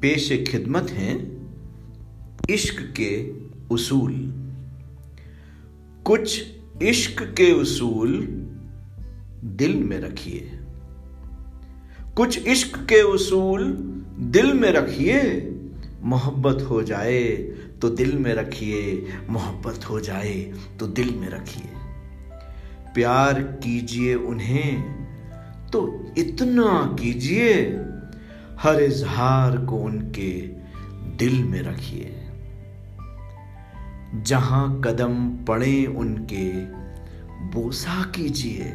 पेश खिदमत हैं इश्क के उसूल। कुछ इश्क के उसूल दिल में रखिए। कुछ इश्क के उसूल दिल में रखिए, मोहब्बत हो जाए तो दिल में रखिए, मोहब्बत हो जाए तो दिल में रखिए। प्यार कीजिए उन्हें तो इतना कीजिए, हर इजहार को उनके दिल में रखिए। जहाँ कदम पड़े उनके, बोसा कीजिए।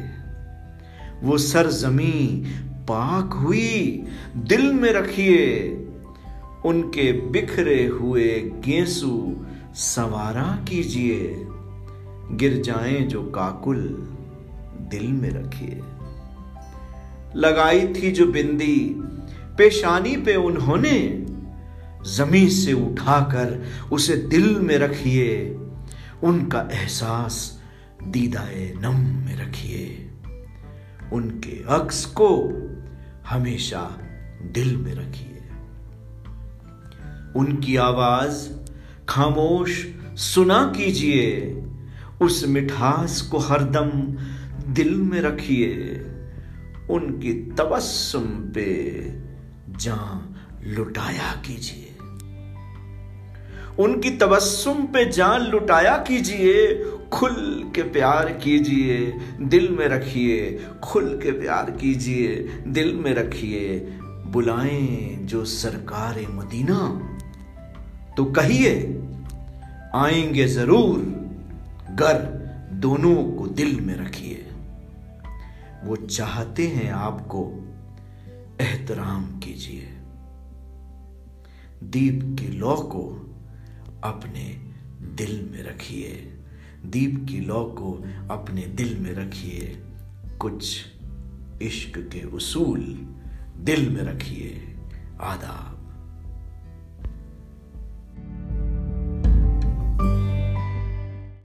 वो सरजमी पाक हुई, दिल में रखिए। उनके बिखरे हुए गेसू सवारा कीजिए। गिर जाएँ जो काकुल दिल में रखिए। लगाई थी जो बिंदी। पेशानी पे उन्होंने ज़मीन से उठाकर उसे दिल में रखिए। उनका एहसास दीदाए नम में रखिए। उनके अक्स को हमेशा दिल में रखिए। उनकी आवाज़ खामोश सुना कीजिए। उस मिठास को हरदम दिल में रखिए। उनकी तबस्सुम पे जान लुटाया कीजिए। उनकी तबस्सुम पे जान लुटाया कीजिए, खुल के प्यार कीजिए, दिल में रखिए, खुल के प्यार कीजिए, दिल में रखिए, बुलाएँ जो सरकार मदीना। तो कहिए, आएँगे ज़रूर गर दोनों को दिल में रखिए। वो चाहते हैं आपको। एहतराम कीजिए। दीप की लौ को अपने दिल में रखिए। दीप की लौ को अपने दिल में रखिए। कुछ इश्क के उसूल दिल में रखिए। आदाब।